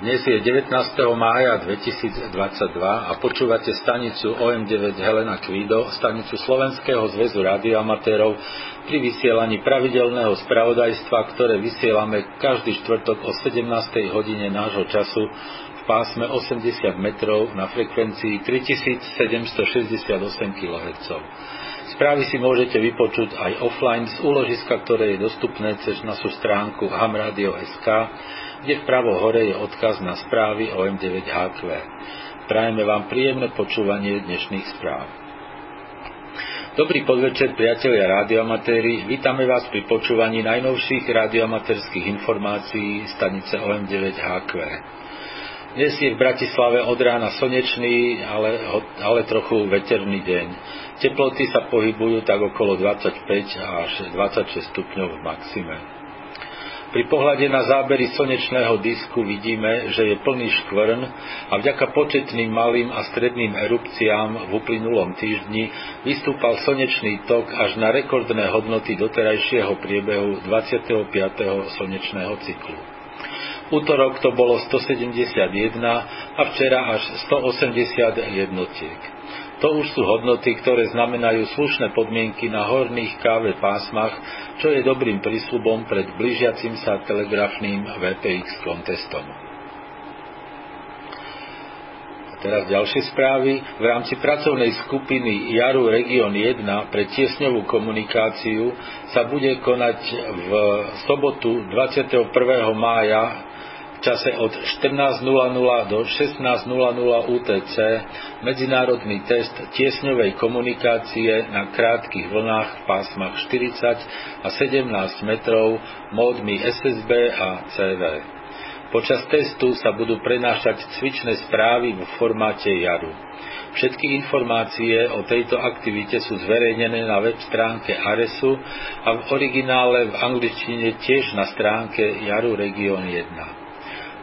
Dnes je 19. mája 2022 a počúvate stanicu OM9 Helena Kvído, stanicu Slovenského zväzu radioamatérov pri vysielaní pravidelného spravodajstva, ktoré vysielame každý štvrtok o 17. hodine nášho času v pásme 80 metrov na frekvencii 3768 kHz. Správy si môžete vypočuť aj offline z úložiska, ktoré je dostupné cez našu stránku hamradio.sk kde vpravo hore je odkaz na správy o M9HQ. Prajeme vám príjemné počúvanie dnešných správ. Dobrý podvečer, priatelia radioamatéri. Vítame vás pri počúvaní najnovších radioamatérských informácií stanice OM9HQ. Dnes je v Bratislave od rána slnečný, ale, ale trochu veterný deň. Teploty sa pohybujú tak okolo 25 až 26 stupňov v maxime. Pri pohľade na zábery slnečného disku vidíme, že je plný škvrn a vďaka početným malým a stredným erupciám v uplynulom týždni vystúpal slnečný tok až na rekordné hodnoty doterajšieho priebehu 25. slnečného cyklu. Útorok to bolo 171 a včera až 180 jednotiek. To už sú hodnoty, ktoré znamenajú slušné podmienky na horných káve pásmach, čo je dobrým prísľubom pred blížiacim sa telegrafným VPX kontestom. Teraz ďalšie správy. V rámci pracovnej skupiny Jaru Region 1 pre tiesňovú komunikáciu sa bude konať v sobotu 21. mája čase od 14.00 do 16.00 UTC medzinárodný test tiesňovej komunikácie na krátkych vlnách v pásmach 40 a 17 metrov módmi SSB a CV. Počas testu sa budú prenášať cvičné správy v formáte jaru. Všetky informácie o tejto aktivite sú zverejnené na web stránke ARESu a v originále v angličtine tiež na stránke Jaru Region 1.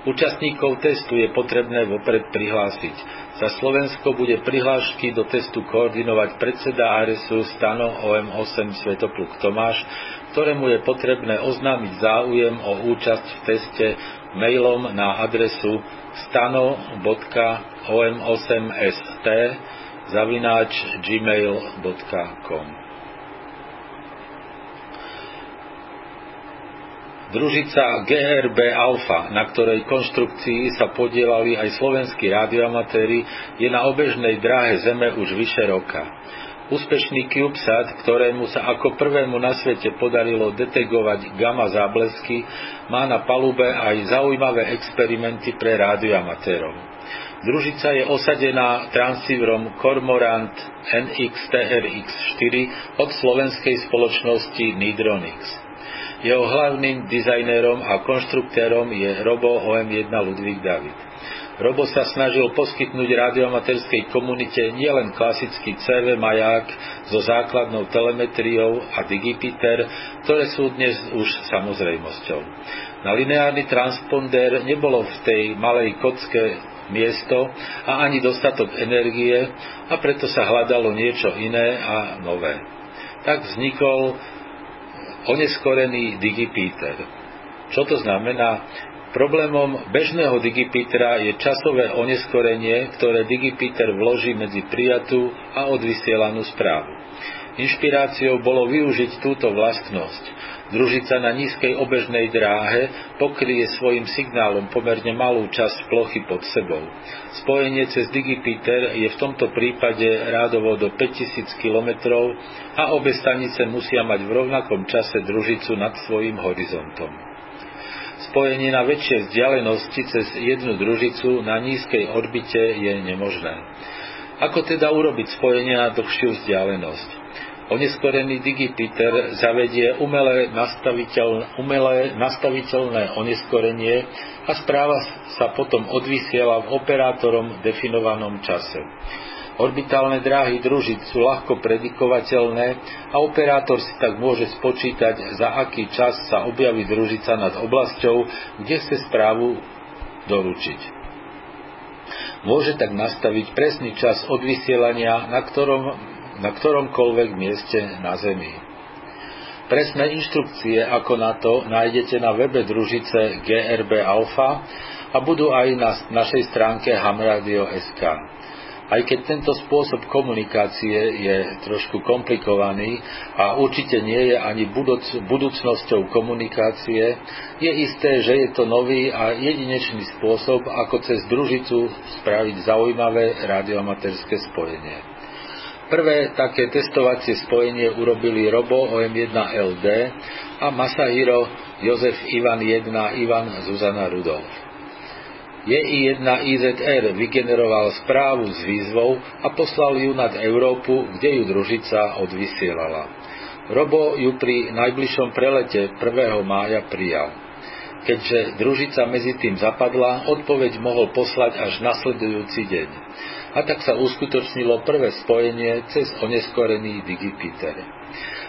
Účastníkov testu je potrebné vopred prihlásiť. Za Slovensko bude prihlášky do testu koordinovať predseda ARSu Stano OM8 Svetopluk Tomáš, ktorému je potrebné oznámiť záujem o účasť v teste mailom na adresu stano.om8st zavináč gmail.com. Družica GRB Alfa, na ktorej konštrukcii sa podielali aj slovenskí radioamatéri, je na obežnej dráhe Zeme už vyše roka. Úspešný CubeSat, ktorému sa ako prvému na svete podarilo detegovať gamma záblesky, má na palube aj zaujímavé experimenty pre radioamatérov. Družica je osadená transceiverom Cormorant NXTRX4 od slovenskej spoločnosti Nidronix. Jeho hlavným dizajnérom a konštruktérom je Robo OM1 Ludvík David. Robo sa snažil poskytnúť radiomaterskej komunite nielen klasický CV maják so základnou telemetriou a digipiter, ktoré sú dnes už samozrejmosťou. Na lineárny transponder nebolo v tej malej kocke miesto a ani dostatok energie a preto sa hľadalo niečo iné a nové. Tak vznikol oneskorený digipíter. Čo to znamená? Problémom bežného digipítera je časové oneskorenie, ktoré digipíter vloží medzi prijatú a odvysielanú správu. Inšpiráciou bolo využiť túto vlastnosť. Družica na nízkej obežnej dráhe pokrie svojim signálom pomerne malú časť plochy pod sebou. Spojenie cez Digipiter je v tomto prípade rádovo do 5000 km a obe stanice musia mať v rovnakom čase družicu nad svojim horizontom. Spojenie na väčšie vzdialenosti cez jednu družicu na nízkej orbite je nemožné. Ako teda urobiť spojenie na dlhšiu vzdialenosť? Oneskorený digipiter zavedie umelé, nastaviteľ, umelé nastaviteľné oneskorenie a správa sa potom odvysiela v operátorom definovanom čase. Orbitálne dráhy družic sú ľahko predikovateľné a operátor si tak môže spočítať, za aký čas sa objaví družica nad oblasťou, kde chce správu doručiť. Môže tak nastaviť presný čas odvysielania, na ktorom na ktoromkoľvek mieste na Zemi. Presné inštrukcie ako na to nájdete na webe družice GRB Alpha a budú aj na našej stránke hamradio.sk. Aj keď tento spôsob komunikácie je trošku komplikovaný a určite nie je ani budúc, budúcnosťou komunikácie, je isté, že je to nový a jedinečný spôsob, ako cez družicu spraviť zaujímavé radioamatérske spojenie. Prvé také testovacie spojenie urobili Robo OM1LD a Masahiro Jozef Ivan 1 Ivan Zuzana Rudolf. JI1 IZR vygeneroval správu s výzvou a poslal ju nad Európu, kde ju družica odvysielala. Robo ju pri najbližšom prelete 1. mája prijal. Keďže družica medzi tým zapadla, odpoveď mohol poslať až nasledujúci deň. A tak sa uskutočnilo prvé spojenie cez oneskorený Digipiter.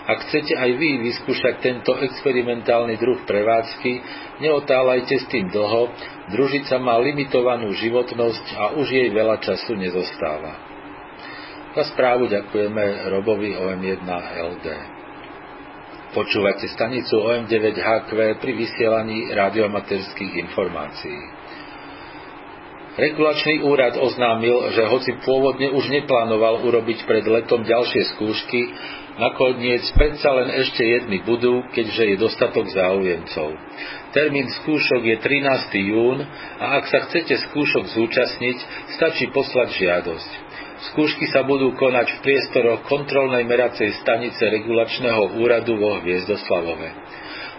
Ak chcete aj vy vyskúšať tento experimentálny druh prevádzky, neotálajte s tým dlho, družica má limitovanú životnosť a už jej veľa času nezostáva. Za správu ďakujeme Robovi OM1LD. Počúvate stanicu OM9HQ pri vysielaní radiomaterských informácií. Regulačný úrad oznámil, že hoci pôvodne už neplánoval urobiť pred letom ďalšie skúšky, Nakoniec predsa len ešte jedny budú, keďže je dostatok záujemcov. Termín skúšok je 13. jún a ak sa chcete skúšok zúčastniť, stačí poslať žiadosť. Skúšky sa budú konať v priestoroch kontrolnej meracej stanice regulačného úradu vo Hviezdoslavove.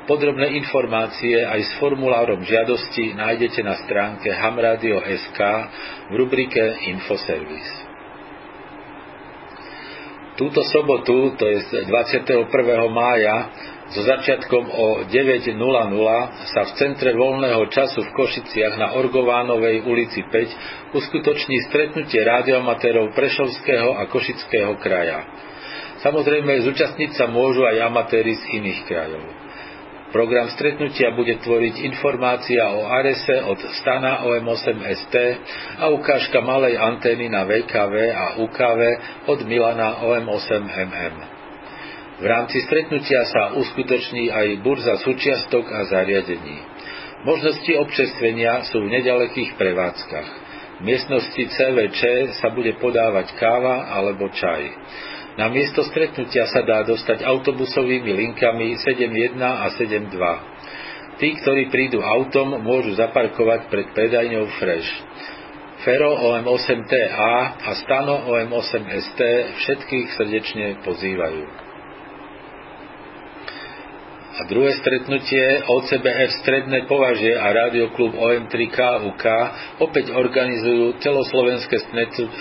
Podrobné informácie aj s formulárom žiadosti nájdete na stránke hamradio.sk v rubrike Infoservice. Túto sobotu, to je 21. mája, so začiatkom o 9.00 sa v Centre voľného času v Košiciach na Orgovánovej ulici 5 uskutoční stretnutie rádioamatérov Prešovského a Košického kraja. Samozrejme, zúčastniť sa môžu aj amatéri z iných krajov. Program stretnutia bude tvoriť informácia o Arese od Stana OM8ST a ukážka malej antény na VKV a UKV od Milana OM8MM. V rámci stretnutia sa uskutoční aj burza súčiastok a zariadení. Možnosti občerstvenia sú v nedalekých prevádzkach. V miestnosti CVČ sa bude podávať káva alebo čaj. Na miesto stretnutia sa dá dostať autobusovými linkami 7.1 a 7.2. Tí, ktorí prídu autom, môžu zaparkovať pred predajňou Fresh. Fero OM8TA a Stano OM8ST všetkých srdečne pozývajú. A druhé stretnutie OCBF Stredné považie a Radioklub OM3K UK opäť organizujú celoslovenské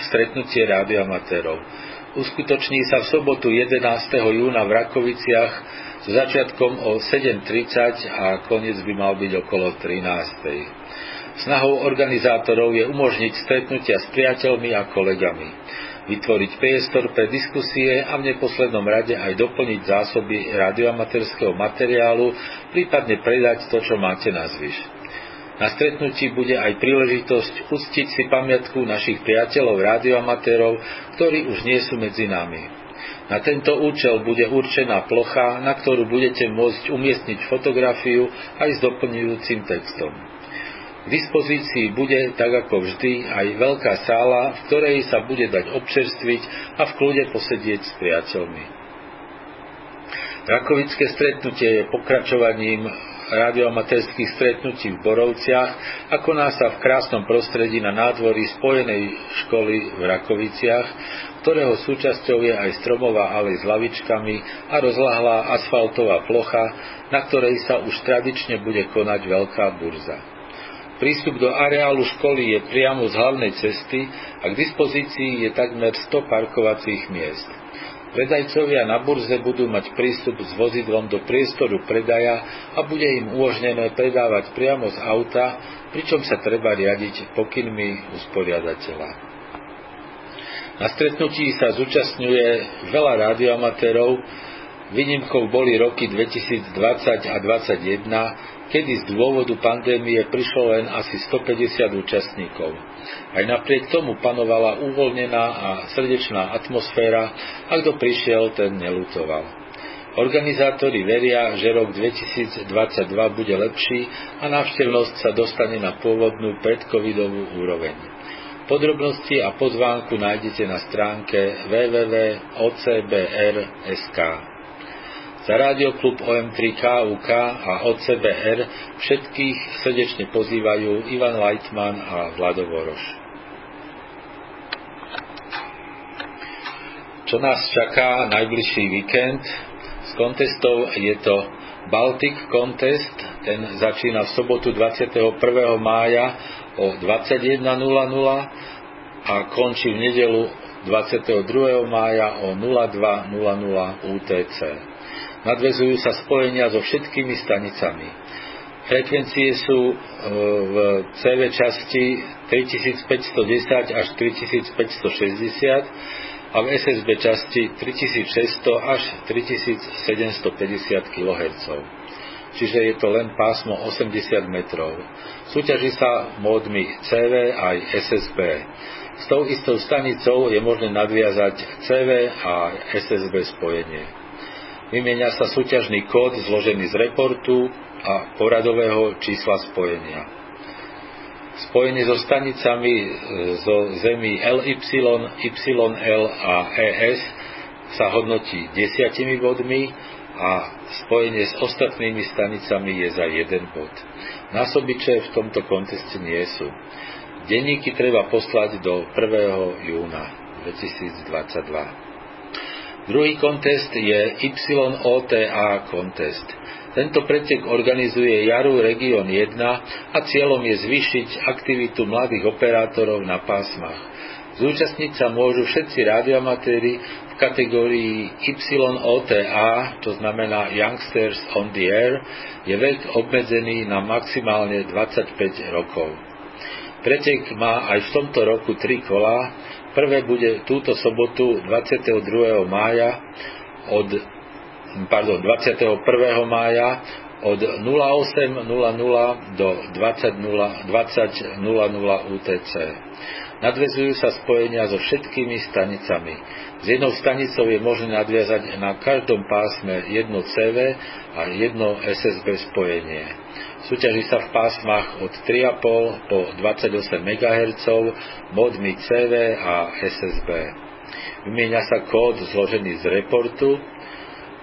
stretnutie rádioamatérov uskutoční sa v sobotu 11. júna v Rakoviciach s začiatkom o 7.30 a koniec by mal byť okolo 13. Snahou organizátorov je umožniť stretnutia s priateľmi a kolegami, vytvoriť priestor pre diskusie a v neposlednom rade aj doplniť zásoby radioamatérskeho materiálu, prípadne predať to, čo máte na zvyš. Na stretnutí bude aj príležitosť uctiť si pamiatku našich priateľov rádioamatérov, ktorí už nie sú medzi nami. Na tento účel bude určená plocha, na ktorú budete môcť umiestniť fotografiu aj s doplňujúcim textom. K dispozícii bude, tak ako vždy, aj veľká sála, v ktorej sa bude dať občerstviť a v kľude posedieť s priateľmi. Rakovické stretnutie je pokračovaním radioamatérských stretnutí v Borovciach a koná sa v krásnom prostredí na nádvorí Spojenej školy v Rakoviciach, ktorého súčasťou je aj stromová alej s lavičkami a rozlahlá asfaltová plocha, na ktorej sa už tradične bude konať veľká burza. Prístup do areálu školy je priamo z hlavnej cesty a k dispozícii je takmer 100 parkovacích miest. Predajcovia na burze budú mať prístup s vozidlom do priestoru predaja a bude im umožnené predávať priamo z auta, pričom sa treba riadiť pokynmi usporiadateľa. Na stretnutí sa zúčastňuje veľa radioamatérov, výnimkou boli roky 2020 a 2021, kedy z dôvodu pandémie prišlo len asi 150 účastníkov. Aj napriek tomu panovala uvoľnená a srdečná atmosféra a kto prišiel, ten nelutoval. Organizátori veria, že rok 2022 bude lepší a návštevnosť sa dostane na pôvodnú predcovidovú úroveň. Podrobnosti a pozvánku nájdete na stránke www.ocbr.sk. Za Rádioklub OM3KUK a OCBR všetkých srdečne pozývajú Ivan Leitman a Vlado Voroš. Čo nás čaká najbližší víkend? Z kontestov je to Baltic Contest, ten začína v sobotu 21. mája o 21.00 a končí v nedelu 22. mája o 02.00 UTC. Nadvezujú sa spojenia so všetkými stanicami. Frekvencie sú e, v CV časti 3510 až 3560 a v SSB časti 3600 až 3750 kHz. Čiže je to len pásmo 80 metrov. Súťaží sa módmi CV aj SSB. S tou istou stanicou je možné nadviazať CV a SSB spojenie. Vymieňa sa súťažný kód zložený z reportu a poradového čísla spojenia spojený so stanicami e, zo zemí LY, YL a ES sa hodnotí desiatimi bodmi a spojenie s ostatnými stanicami je za jeden bod. Násobiče v tomto konteste nie sú. Denníky treba poslať do 1. júna 2022. Druhý kontest je YOTA kontest. Tento pretek organizuje Jaru Region 1 a cieľom je zvýšiť aktivitu mladých operátorov na pásmach. Zúčastniť sa môžu všetci radioamatéri v kategórii YOTA, to znamená Youngsters on the Air, je vek obmedzený na maximálne 25 rokov. Pretek má aj v tomto roku tri kola. Prvé bude túto sobotu 22. mája od pardon, 21. mája od 08.00 do 20.00 20 UTC. Nadvezujú sa spojenia so všetkými stanicami. S jednou stanicou je možné nadviazať na každom pásme jedno CV a jedno SSB spojenie. Súťaží sa v pásmach od 3,5 po 28 MHz modmi CV a SSB. Vymieňa sa kód zložený z reportu,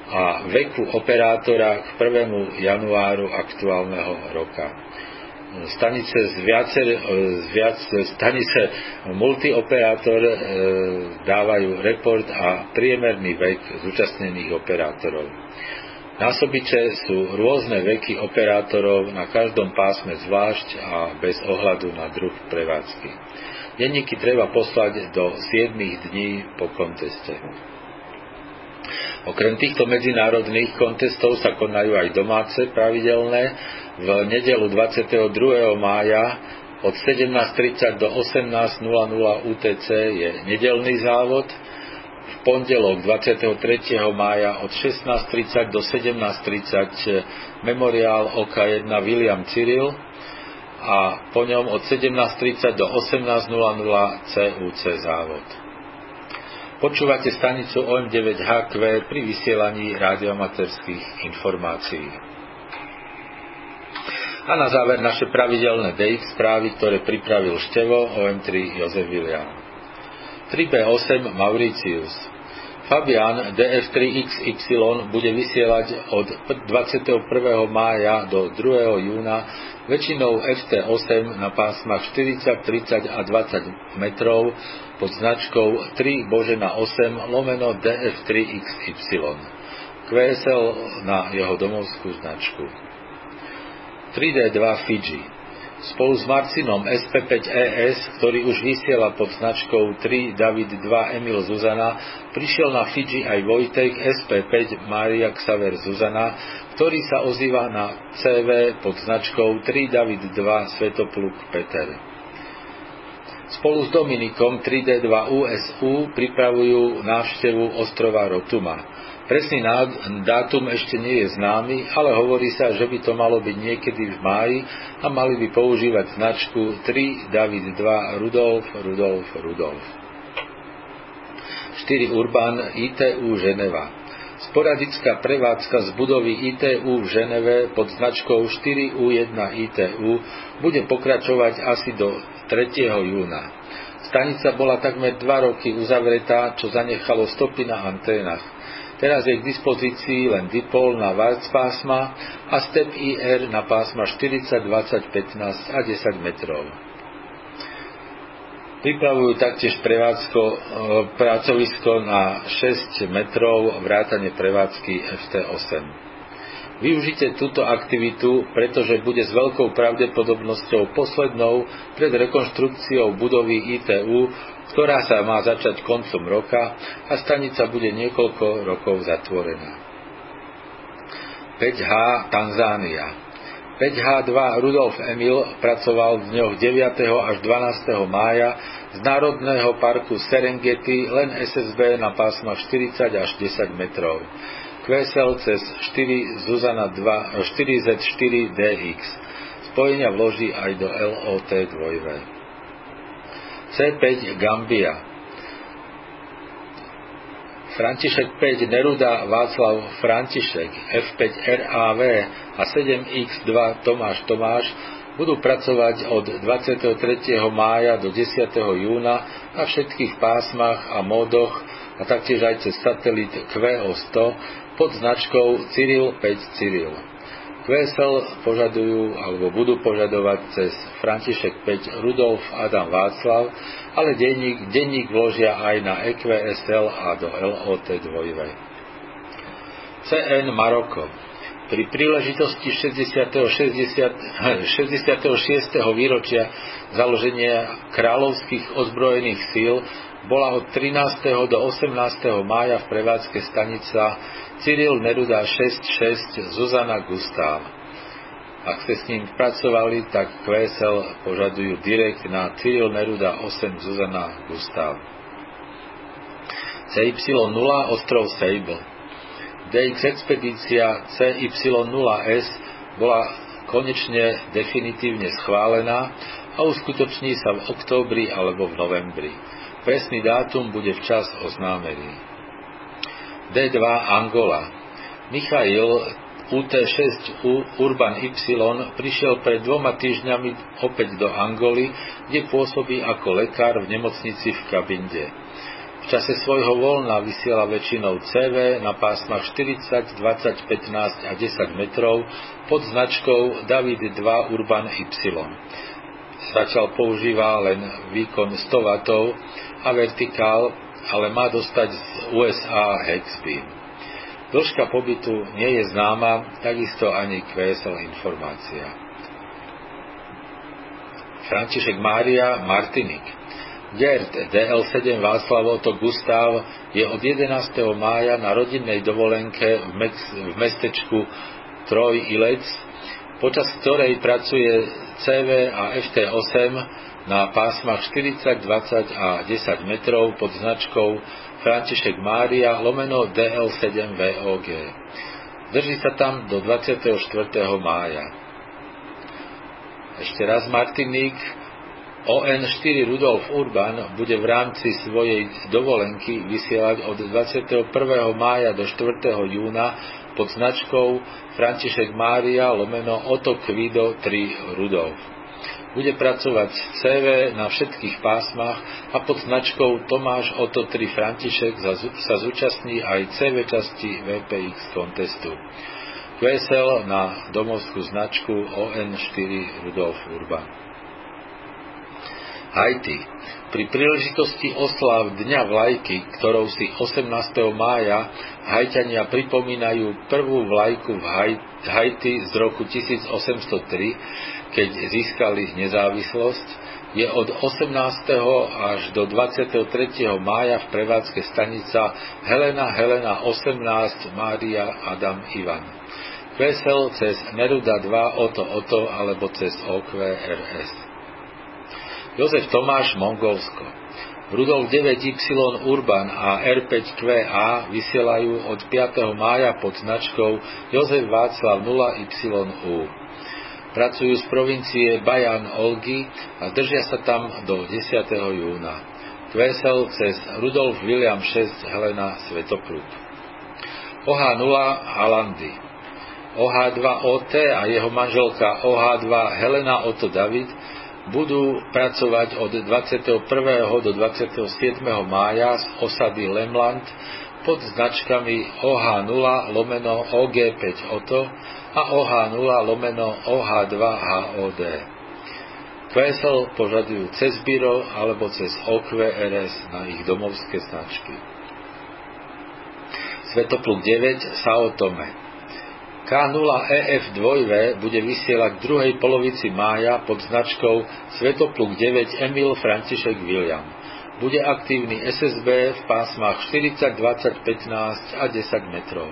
a veku operátora k 1. januáru aktuálneho roka. Stanice z viacer, z viac, stanice multioperátor e, dávajú report a priemerný vek zúčastnených operátorov. Násobiče sú rôzne veky operátorov na každom pásme zvlášť a bez ohľadu na druh prevádzky. Denníky treba poslať do 7 dní po konteste. Okrem týchto medzinárodných kontestov sa konajú aj domáce pravidelné. V nedelu 22. mája od 17.30 do 18.00 UTC je nedelný závod. V pondelok 23. mája od 16.30 do 17.30 memoriál OK1 William Cyril a po ňom od 17.30 do 18.00 CUC závod. Počúvate stanicu OM9HQ pri vysielaní radiomaterských informácií. A na záver naše pravidelné DX správy, ktoré pripravil Števo OM3 Jozef William. 3B8 Mauritius. Fabian DF3XY bude vysielať od 21. mája do 2. júna väčšinou FT8 na pásmach 40, 30 a 20 metrov pod značkou 3 Božena 8 lomeno DF3XY. QSL na jeho domovskú značku. 3D2 Fiji. Spolu s Marcinom SP5ES, ktorý už vysiela pod značkou 3 David 2 Emil Zuzana, prišiel na Fiji aj Vojtek SP5 Maria Xaver Zuzana, ktorý sa ozýva na CV pod značkou 3 David 2 Svetopluk Peter. Spolu s Dominikom 3D2 USU pripravujú návštevu ostrova Rotuma. Presný dátum ešte nie je známy, ale hovorí sa, že by to malo byť niekedy v máji a mali by používať značku 3 David 2 Rudolf Rudolf Rudolf. 4 Urban ITU Ženeva. Sporadická prevádzka z budovy ITU v Ženeve pod značkou 4U1 ITU bude pokračovať asi do 3. júna. Stanica bola takmer 2 roky uzavretá, čo zanechalo stopy na anténach. Teraz je k dispozícii len dipol na VARC pásma a STEP IR na pásma 40, 20, 15 a 10 metrov. Pripravujú taktiež prevádzko, e, pracovisko na 6 metrov vrátane prevádzky FT8. Využite túto aktivitu, pretože bude s veľkou pravdepodobnosťou poslednou pred rekonštrukciou budovy ITU, ktorá sa má začať koncom roka a stanica bude niekoľko rokov zatvorená. 5H Tanzánia 5H2 Rudolf Emil pracoval v dňoch 9. až 12. mája z Národného parku Serengeti len SSB na pásmach 40 až 10 metrov. QSL cez 4 Zuzana 2, 4Z4 DX. Spojenia vloží aj do LOT 2 C5 Gambia František 5 Neruda Václav František, F5 RAV a 7X2 Tomáš Tomáš budú pracovať od 23. mája do 10. júna na všetkých pásmach a módoch a taktiež aj cez satelit QO100 pod značkou Cyril 5 Cyril. QSL požadujú alebo budú požadovať cez František 5 Rudolf Adam Václav, ale denník, denník vložia aj na EQSL a do LOT 2. CN Maroko pri príležitosti 60. 60, 66. výročia založenia kráľovských ozbrojených síl bola od 13. do 18. mája v prevádzke stanica Cyril Neruda 66 Zuzana Gustav. Ak ste s ním pracovali, tak QSL požadujú direkt na Cyril Neruda 8 Zuzana Gustav. CY0 ostrov Sable. DX expedícia CY0S bola konečne definitívne schválená a uskutoční sa v októbri alebo v novembri. Presný dátum bude včas oznámený. D2 Angola. Michail UT6 Urban Y prišiel pred dvoma týždňami opäť do Angoly, kde pôsobí ako lekár v nemocnici v Kabinde. V čase svojho voľna vysiela väčšinou CV na pásmach 40, 20, 15 a 10 metrov pod značkou David 2 Urban Y. Začal používa len výkon 100 W a vertikál ale má dostať z USA Hexbeam. Dĺžka pobytu nie je známa, takisto ani QSL informácia. František Mária Martinik Gert DL7 Václav Otto Gustav je od 11. mája na rodinnej dovolenke v, Mex- v mestečku Troj Ilec, počas ktorej pracuje CV a FT8 na pásmach 40, 20 a 10 metrov pod značkou František Mária lomeno DL7 VOG. Drží sa tam do 24. mája. Ešte raz Martiník ON4 Rudolf Urban bude v rámci svojej dovolenky vysielať od 21. mája do 4. júna pod značkou František Mária lomeno Oto Kvido 3 Rudolf bude pracovať CV na všetkých pásmach a pod značkou Tomáš Oto 3 František sa zúčastní aj CV časti VPX kontestu. QSL na domovskú značku ON4 Rudolf Urban. Haiti. Pri príležitosti oslav Dňa vlajky, ktorou si 18. mája Haitiania pripomínajú prvú vlajku v Haiti z roku 1803, keď získali nezávislosť, je od 18. až do 23. mája v prevádzke stanica Helena Helena 18 Mária Adam Ivan. Vesel cez Neruda 2 Oto Oto alebo cez OQRS. Jozef Tomáš Mongolsko. Rudolf 9Y Urban a R5QA vysielajú od 5. mája pod značkou Jozef Václav 0YU. Pracujú z provincie Bajan Olgy a držia sa tam do 10. júna. Kvesel cez Rudolf William 6 Helena Svetoprúd. OH0 Halandy. OH2OT a jeho manželka OH2 Helena Otto David budú pracovať od 21. do 27. mája z osady Lemland pod značkami OH0 lomeno OG5 Oto a OH0 lomeno OH2 HOD. QSL požadujú cez Biro alebo cez OQRS na ich domovské značky. Svetopluk 9 Sao Tome K0EF2 bude vysielať v druhej polovici mája pod značkou Svetopluk 9 Emil František William. Bude aktívny SSB v pásmach 40, 20, 15 a 10 metrov.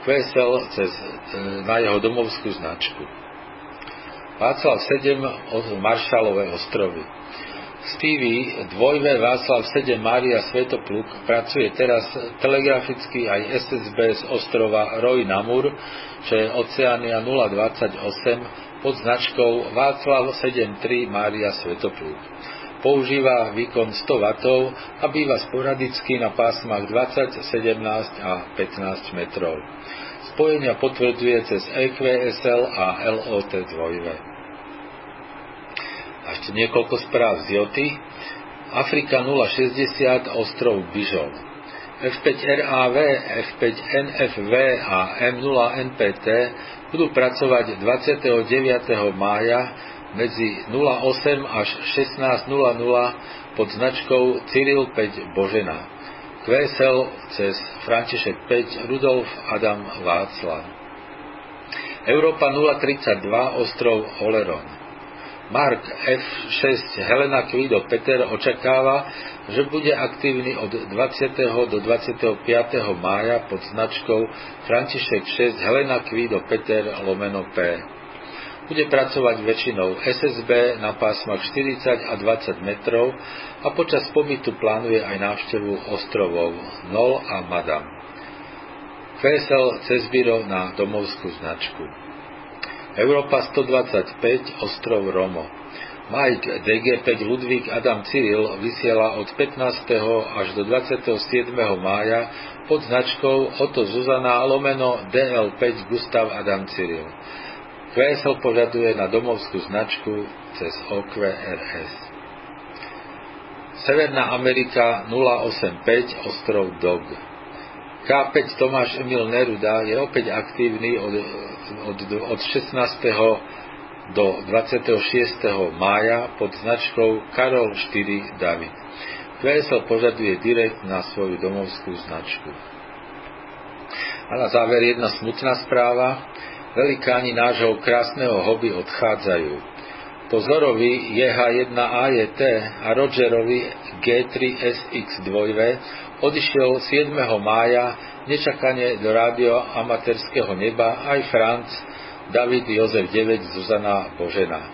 QSL cez, e, na jeho domovskú značku. Václav 7 od Maršalové ostrovy. Stevie, dvojve Václav 7 Mária Svetopluk pracuje teraz telegraficky aj SSB z ostrova Roy Namur, čo je Oceánia 028 pod značkou Václav 73 Mária Svetopluk. Používa výkon 100 W a býva sporadicky na pásmach 20, 17 a 15 metrov. Spojenia potvrdzuje cez EQSL a LOT 2 ešte niekoľko správ z Joty. Afrika 060, ostrov Bižov. F5RAV, F5NFV a M0NPT budú pracovať 29. mája medzi 08 až 16.00 pod značkou Cyril 5 Božena. QSL cez František 5 Rudolf Adam Václav. Európa 032 ostrov Oleron. Mark F6 Helena Kvido Peter očakáva, že bude aktívny od 20. do 25. mája pod značkou František 6 Helena Kvido Peter lomeno P. Bude pracovať väčšinou SSB na pásmach 40 a 20 metrov a počas pobytu plánuje aj návštevu ostrovov Nol a Madam. QSL cez na domovskú značku. Európa 125, ostrov Romo. Mike DG5 Ludvík Adam Cyril vysiela od 15. až do 27. mája pod značkou Oto Zuzana lomeno DL5 Gustav Adam Cyril. QSL požaduje na domovskú značku cez OQRS. Severná Amerika 085 ostrov Dog. K5 Tomáš Emil Neruda je opäť aktívny od od, od 16. do 26. mája pod značkou Karol 4 David. QSL požaduje direkt na svoju domovskú značku. A na záver jedna smutná správa. Velikáni nášho krásneho hobby odchádzajú. Po Zorovi JH1AJT a Rogerovi G3SX2 odišiel 7. mája nečakane do rádio amatérskeho neba aj Franc David Jozef 9 Zuzana Božena.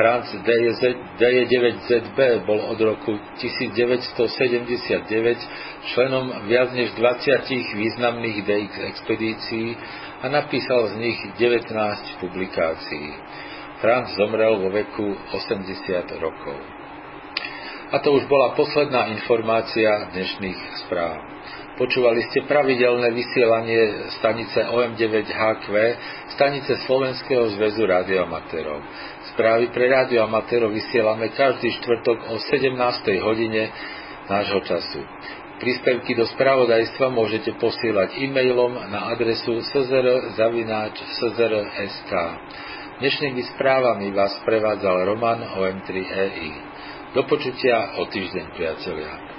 Franc DJ9ZB bol od roku 1979 členom viac než 20 významných DX expedícií a napísal z nich 19 publikácií. Franc zomrel vo veku 80 rokov. A to už bola posledná informácia dnešných správ. Počúvali ste pravidelné vysielanie stanice OM9HQ, stanice Slovenského zväzu radioamatérov. Správy pre radioamatérov vysielame každý štvrtok o 17. hodine nášho času. Príspevky do spravodajstva môžete posielať e-mailom na adresu szr.sk. Dnešnými správami vás prevádzal Roman OM3EI. Do počutia o týždeň, priatelia.